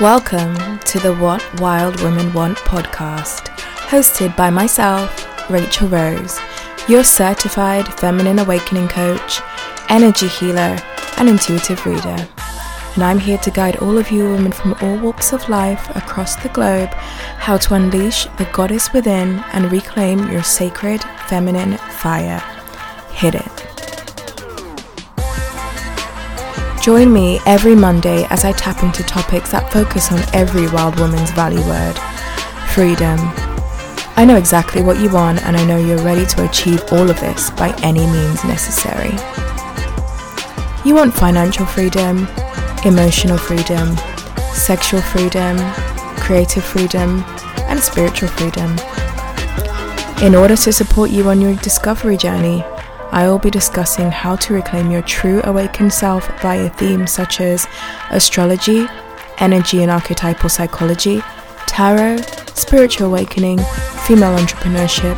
Welcome to the What Wild Women Want podcast, hosted by myself, Rachel Rose, your certified feminine awakening coach, energy healer, and intuitive reader. And I'm here to guide all of you women from all walks of life across the globe how to unleash the goddess within and reclaim your sacred feminine fire. Hit it. Join me every Monday as I tap into topics that focus on every wild woman's value word freedom. I know exactly what you want, and I know you're ready to achieve all of this by any means necessary. You want financial freedom, emotional freedom, sexual freedom, creative freedom, and spiritual freedom. In order to support you on your discovery journey, I will be discussing how to reclaim your true awakened self via themes such as astrology, energy and archetypal psychology, tarot, spiritual awakening, female entrepreneurship,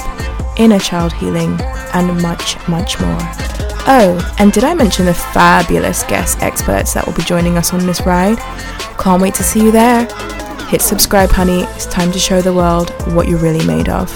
inner child healing, and much, much more. Oh, and did I mention the fabulous guest experts that will be joining us on this ride? Can't wait to see you there. Hit subscribe, honey. It's time to show the world what you're really made of.